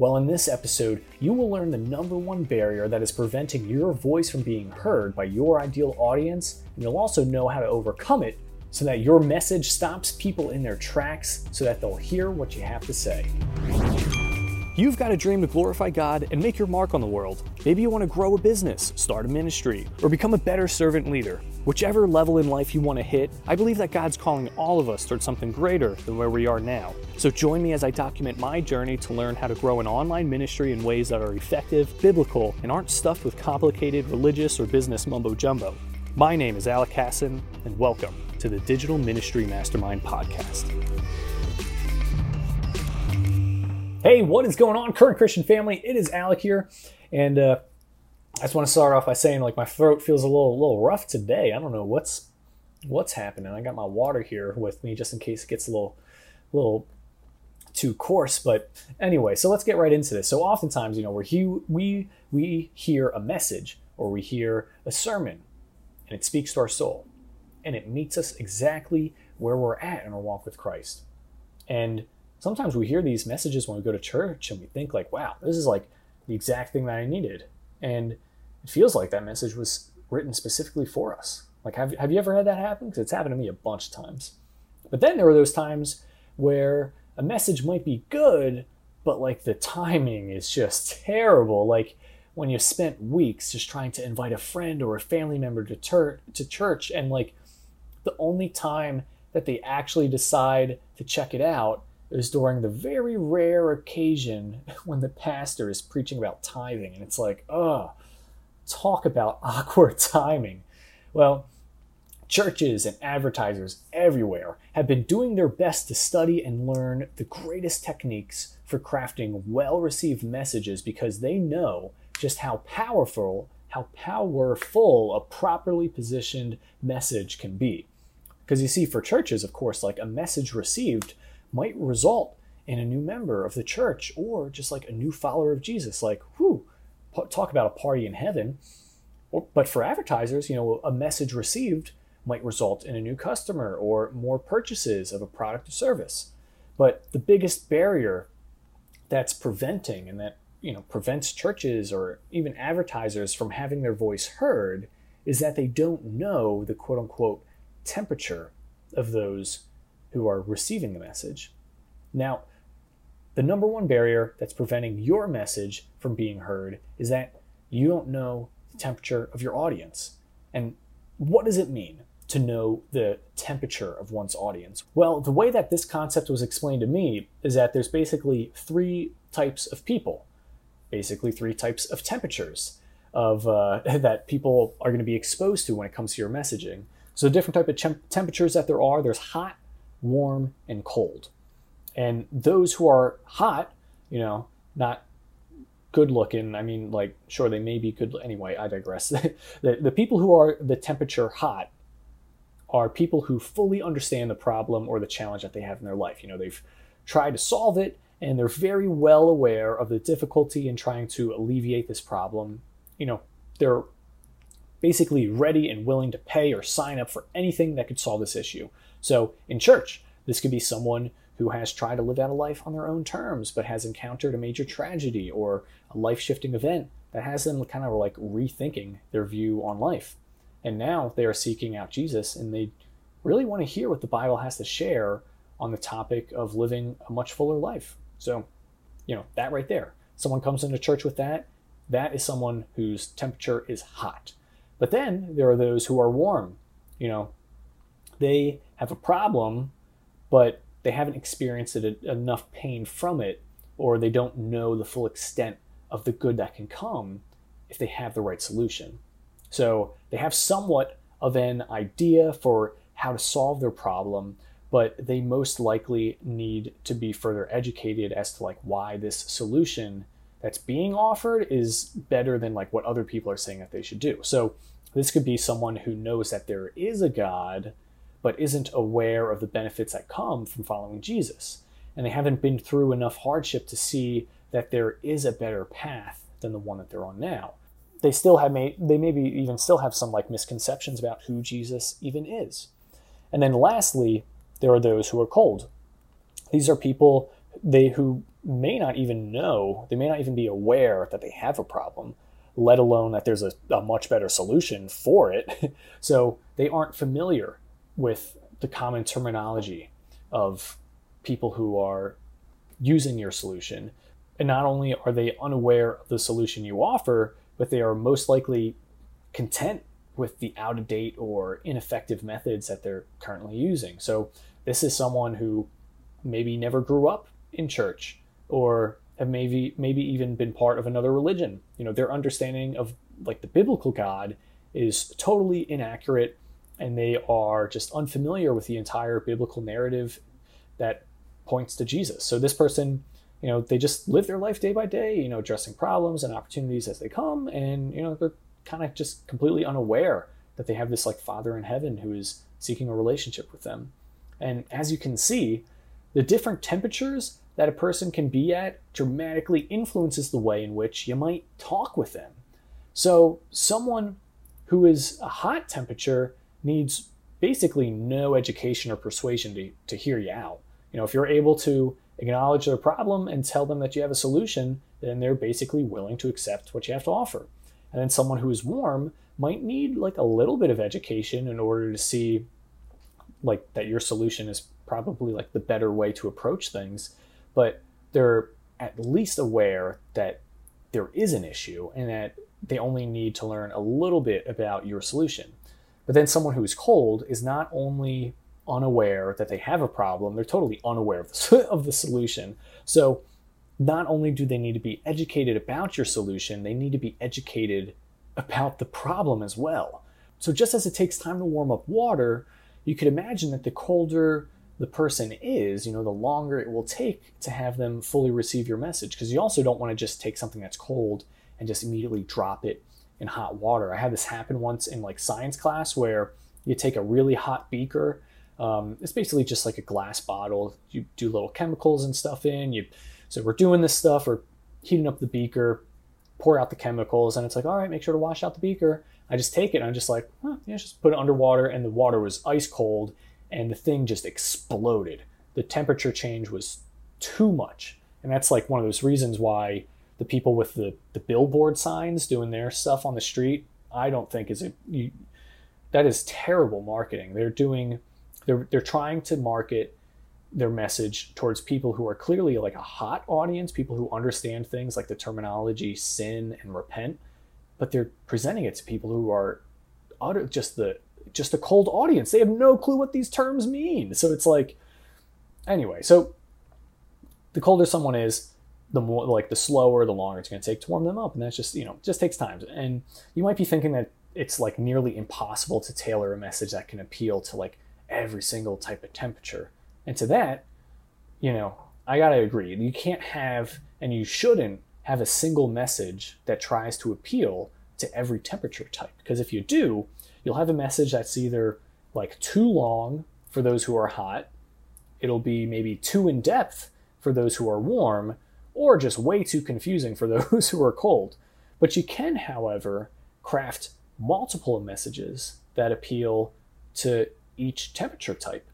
Well, in this episode, you will learn the number one barrier that is preventing your voice from being heard by your ideal audience, and you'll also know how to overcome it so that your message stops people in their tracks so that they'll hear what you have to say. You've got a dream to glorify God and make your mark on the world. Maybe you want to grow a business, start a ministry, or become a better servant leader. Whichever level in life you want to hit, I believe that God's calling all of us towards something greater than where we are now. So join me as I document my journey to learn how to grow an online ministry in ways that are effective, biblical, and aren't stuffed with complicated religious or business mumbo jumbo. My name is Alec Casson, and welcome to the Digital Ministry Mastermind Podcast. Hey, what is going on, current Christian family? It is Alec here, and uh, I just want to start off by saying like my throat feels a little a little rough today. I don't know what's what's happening. I got my water here with me just in case it gets a little little too coarse. But anyway, so let's get right into this. So oftentimes, you know, we we we hear a message or we hear a sermon, and it speaks to our soul, and it meets us exactly where we're at in our walk with Christ. And sometimes we hear these messages when we go to church, and we think like, "Wow, this is like the exact thing that I needed." And it feels like that message was written specifically for us. Like, have, have you ever had that happen? Because it's happened to me a bunch of times. But then there were those times where a message might be good, but like the timing is just terrible. Like when you spent weeks just trying to invite a friend or a family member to, to church, and like the only time that they actually decide to check it out is during the very rare occasion when the pastor is preaching about tithing. And it's like, oh, talk about awkward timing. Well, churches and advertisers everywhere have been doing their best to study and learn the greatest techniques for crafting well received messages because they know just how powerful how powerful a properly positioned message can be because you see for churches of course like a message received might result in a new member of the church or just like a new follower of jesus like whew talk about a party in heaven. But for advertisers, you know, a message received might result in a new customer or more purchases of a product or service. But the biggest barrier that's preventing and that you know prevents churches or even advertisers from having their voice heard is that they don't know the quote unquote temperature of those who are receiving the message. Now, the number one barrier that's preventing your message from being heard is that you don't know the temperature of your audience. And what does it mean to know the temperature of one's audience? Well, the way that this concept was explained to me is that there's basically three types of people, basically three types of temperatures of uh, that people are going to be exposed to when it comes to your messaging. So, different type of temp- temperatures that there are, there's hot, warm, and cold. And those who are hot, you know, not good looking, I mean, like, sure, they may be good. Anyway, I digress. the, the people who are the temperature hot are people who fully understand the problem or the challenge that they have in their life. You know, they've tried to solve it and they're very well aware of the difficulty in trying to alleviate this problem. You know, they're basically ready and willing to pay or sign up for anything that could solve this issue. So in church, this could be someone who has tried to live out a life on their own terms but has encountered a major tragedy or a life shifting event that has them kind of like rethinking their view on life. And now they are seeking out Jesus and they really want to hear what the Bible has to share on the topic of living a much fuller life. So, you know, that right there. Someone comes into church with that, that is someone whose temperature is hot. But then there are those who are warm. You know, they have a problem, but they haven't experienced it, enough pain from it, or they don't know the full extent of the good that can come if they have the right solution. So they have somewhat of an idea for how to solve their problem, but they most likely need to be further educated as to like why this solution that's being offered is better than like what other people are saying that they should do. So this could be someone who knows that there is a God but isn't aware of the benefits that come from following Jesus. And they haven't been through enough hardship to see that there is a better path than the one that they're on now. They still have may they maybe even still have some like misconceptions about who Jesus even is. And then lastly, there are those who are cold. These are people they who may not even know, they may not even be aware that they have a problem, let alone that there's a, a much better solution for it. so they aren't familiar with the common terminology of people who are using your solution. And not only are they unaware of the solution you offer, but they are most likely content with the out of date or ineffective methods that they're currently using. So, this is someone who maybe never grew up in church or have maybe maybe even been part of another religion. You know, their understanding of like the biblical God is totally inaccurate and they are just unfamiliar with the entire biblical narrative that points to Jesus. So this person, you know, they just live their life day by day, you know, addressing problems and opportunities as they come and you know, they're kind of just completely unaware that they have this like father in heaven who is seeking a relationship with them. And as you can see, the different temperatures that a person can be at dramatically influences the way in which you might talk with them. So, someone who is a hot temperature needs basically no education or persuasion to, to hear you out. You know, if you're able to acknowledge their problem and tell them that you have a solution, then they're basically willing to accept what you have to offer. And then someone who is warm might need like a little bit of education in order to see like that your solution is probably like the better way to approach things, but they're at least aware that there is an issue and that they only need to learn a little bit about your solution. But then someone who is cold is not only unaware that they have a problem, they're totally unaware of the, of the solution. So not only do they need to be educated about your solution, they need to be educated about the problem as well. So just as it takes time to warm up water, you could imagine that the colder the person is, you know, the longer it will take to have them fully receive your message. Because you also don't want to just take something that's cold and just immediately drop it in hot water. I had this happen once in like science class where you take a really hot beaker. Um, it's basically just like a glass bottle. You do little chemicals and stuff in. You so we're doing this stuff. We're heating up the beaker, pour out the chemicals, and it's like, all right, make sure to wash out the beaker. I just take it and I'm just like, huh, yeah, just put it underwater, and the water was ice cold, and the thing just exploded. The temperature change was too much, and that's like one of those reasons why the people with the the billboard signs doing their stuff on the street, I don't think is a you, that is terrible marketing. They're doing they're they're trying to market their message towards people who are clearly like a hot audience, people who understand things like the terminology sin and repent, but they're presenting it to people who are utter just the just a cold audience. They have no clue what these terms mean. So it's like anyway, so the colder someone is, the more like the slower, the longer it's going to take to warm them up, and that's just you know just takes time. And you might be thinking that it's like nearly impossible to tailor a message that can appeal to like every single type of temperature and to that, you know, I got to agree. You can't have, and you shouldn't have a single message that tries to appeal to every temperature type. Because if you do, you'll have a message that's either like too long for those who are hot, it'll be maybe too in depth for those who are warm, or just way too confusing for those who are cold. But you can, however, craft multiple messages that appeal to each temperature type.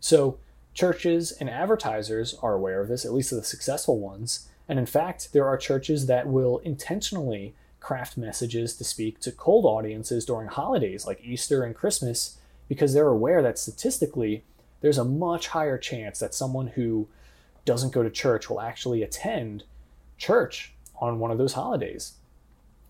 So Churches and advertisers are aware of this, at least the successful ones. And in fact, there are churches that will intentionally craft messages to speak to cold audiences during holidays like Easter and Christmas because they're aware that statistically there's a much higher chance that someone who doesn't go to church will actually attend church on one of those holidays.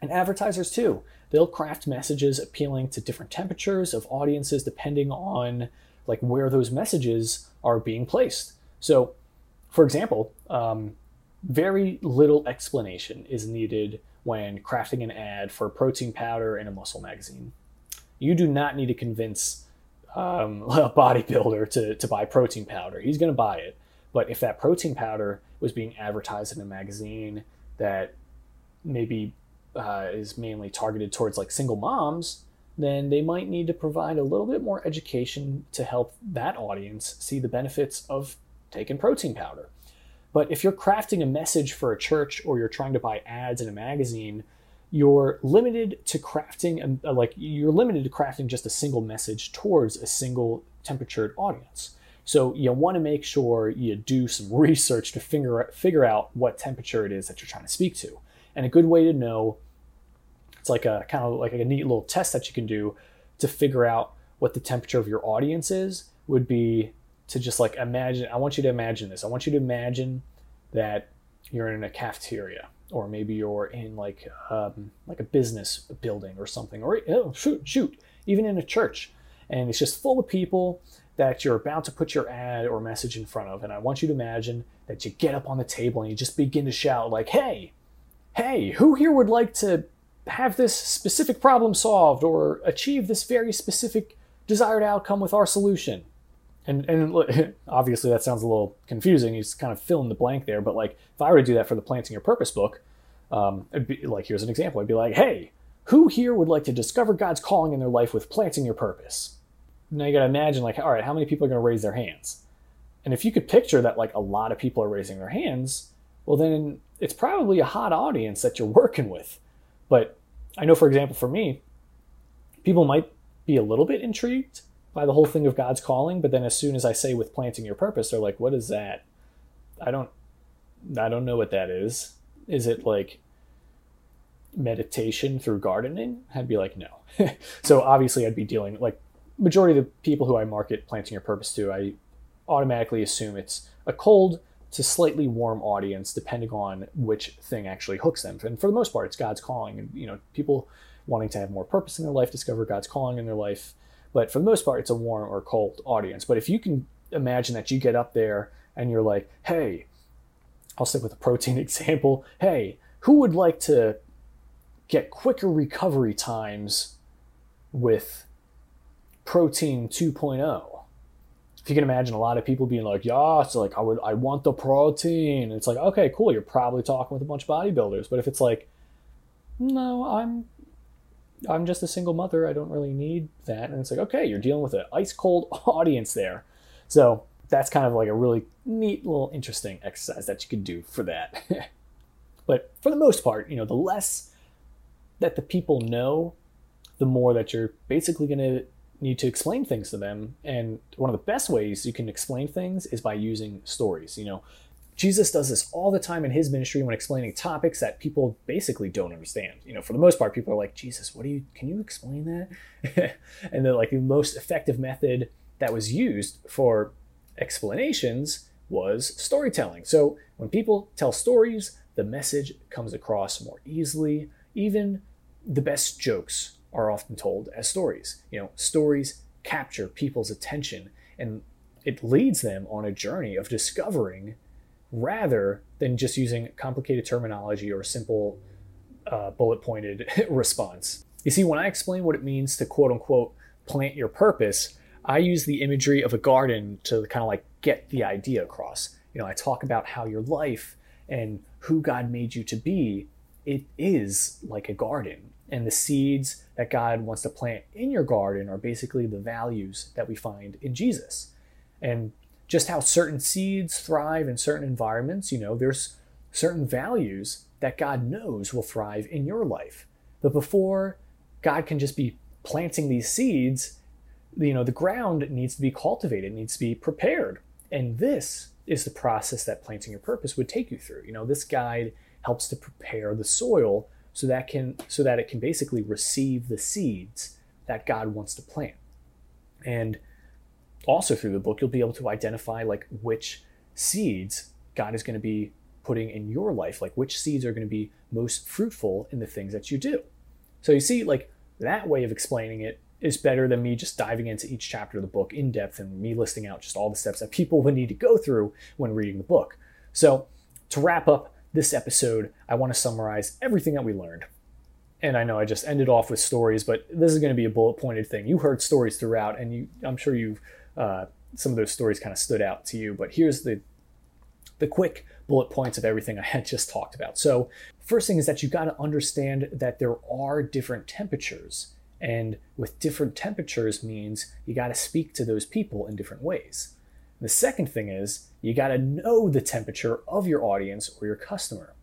And advertisers too. They'll craft messages appealing to different temperatures of audiences depending on like where those messages are being placed. So, for example, um, very little explanation is needed when crafting an ad for protein powder in a muscle magazine. You do not need to convince um, a bodybuilder to, to buy protein powder. He's going to buy it. But if that protein powder was being advertised in a magazine that maybe uh, is mainly targeted towards like single moms, then they might need to provide a little bit more education to help that audience see the benefits of taking protein powder. But if you're crafting a message for a church or you're trying to buy ads in a magazine, you're limited to crafting like you're limited to crafting just a single message towards a single temperatured audience. So you want to make sure you do some research to figure figure out what temperature it is that you're trying to speak to. And a good way to know it's like a kind of like a neat little test that you can do to figure out what the temperature of your audience is would be to just like imagine I want you to imagine this. I want you to imagine that you're in a cafeteria or maybe you're in like um, like a business building or something or oh, shoot shoot even in a church. And it's just full of people that you're about to put your ad or message in front of. And i want you to imagine that you get up on the table and you just begin to shout like hey hey who here would like to have this specific problem solved or achieve this very specific desired outcome with our solution and and obviously that sounds a little confusing. You just kind of fill in the blank there. But like if I were to do that for the planting your purpose book, um, like here's an example. I'd be like, hey, who here would like to discover God's calling in their life with planting your purpose? Now you got to imagine like, all right, how many people are going to raise their hands? And if you could picture that like a lot of people are raising their hands, well then it's probably a hot audience that you're working with. But I know, for example, for me, people might be a little bit intrigued by the whole thing of God's calling, but then as soon as I say with planting your purpose, they're like, "What is that?" I don't, I don't know what that is. Is it like meditation through gardening? I'd be like, no. so obviously, I'd be dealing like majority of the people who I market planting your purpose to, I automatically assume it's a cold to slightly warm audience, depending on which thing actually hooks them. And for the most part, it's God's calling, and you know, people wanting to have more purpose in their life, discover God's calling in their life but for the most part, it's a warm or cold audience. But if you can imagine that you get up there and you're like, hey, I'll stick with a protein example. Hey, who would like to get quicker recovery times with protein 2.0? If you can imagine a lot of people being like, yeah, it's like I would I want the protein. it's like, okay, cool, you're probably talking with a bunch of bodybuilders. But if it's like, no, I'm I'm just a single mother. I don't really need that. And it's like, okay, you're dealing with an ice cold audience there. So that's kind of like a really neat little interesting exercise that you can do for that. but for the most part, you know, the less that the people know, the more that you're basically going to need to explain things to them. And one of the best ways you can explain things is by using stories. You know, Jesus does this all the time in his ministry when explaining topics that people basically don't understand. You know, for the most part, people are like, Jesus, what do you, can you explain that? and the like the most effective method that was used for explanations was storytelling. So when people tell stories, the message comes across more easily. Even the best jokes are often told as stories. You know, stories capture people's attention and it leads them on a journey of discovering rather than just using complicated terminology or simple uh, bullet pointed response. You see, when I explain what it means to quote unquote plant your purpose, I use the imagery of a garden to kind of like get the idea across. You know, I talk about how your life and who God made you to be, it is like a garden. And the seeds that God wants to plant in your garden are basically the values that we find in Jesus. And just how certain seeds thrive in certain environments. You know, there's certain values that God knows will thrive in your life. But before God can just be planting these seeds, you know, the ground needs to be cultivated, needs to be prepared. And this is the process that planting your purpose would take you through. You know, this guide helps to prepare the soil so that can so that it can basically receive the seeds that God wants to plant. And also through the book, you'll be able to identify like which seeds God is going to be putting in your life, like which seeds are going to be most fruitful in the things that you do. So you see, like that way of explaining it is better than me just diving into each chapter of the book in depth and me listing out just all the steps that people would need to go through when reading the book. So to wrap up this episode, I want to summarize everything that we learned. And I know I just ended off with stories, but this is going to be a bullet pointed thing. You heard stories throughout, and you, I'm sure you've uh, some of those stories kind of stood out to you. But here's the the quick bullet points of everything I had just talked about. So, first thing is that you got to understand that there are different temperatures. And with different temperatures means you got to speak to those people in different ways. The second thing is you got to know the temperature of your audience or your customer.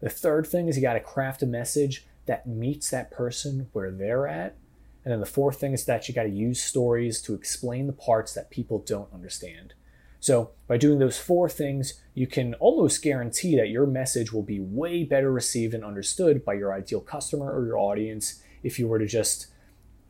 The third thing is you got to craft a message that meets that person where they're at. And then the fourth thing is that you got to use stories to explain the parts that people don't understand. So, by doing those four things, you can almost guarantee that your message will be way better received and understood by your ideal customer or your audience if you were to just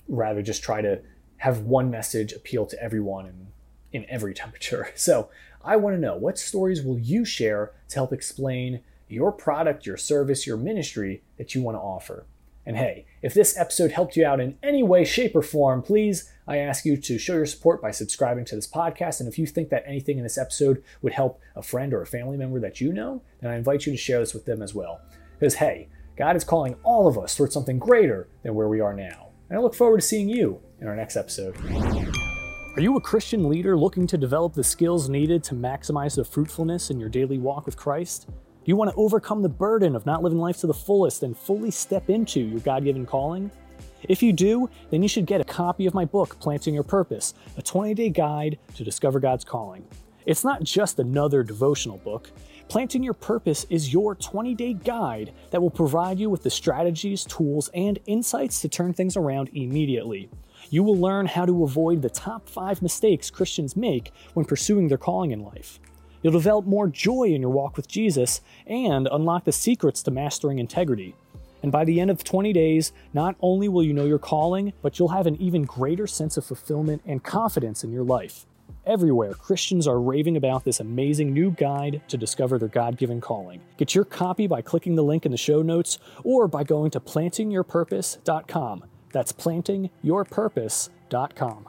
rather just try to have one message appeal to everyone in, in every temperature. So, I want to know what stories will you share to help explain your product, your service, your ministry that you want to offer? And hey, if this episode helped you out in any way, shape, or form, please, I ask you to show your support by subscribing to this podcast. And if you think that anything in this episode would help a friend or a family member that you know, then I invite you to share this with them as well. Because hey, God is calling all of us towards something greater than where we are now. And I look forward to seeing you in our next episode. Are you a Christian leader looking to develop the skills needed to maximize the fruitfulness in your daily walk with Christ? Do you want to overcome the burden of not living life to the fullest and fully step into your God given calling? If you do, then you should get a copy of my book, Planting Your Purpose, a 20 day guide to discover God's calling. It's not just another devotional book. Planting Your Purpose is your 20 day guide that will provide you with the strategies, tools, and insights to turn things around immediately. You will learn how to avoid the top five mistakes Christians make when pursuing their calling in life. You'll develop more joy in your walk with Jesus and unlock the secrets to mastering integrity. And by the end of 20 days, not only will you know your calling, but you'll have an even greater sense of fulfillment and confidence in your life. Everywhere, Christians are raving about this amazing new guide to discover their God given calling. Get your copy by clicking the link in the show notes or by going to plantingyourpurpose.com. That's plantingyourpurpose.com.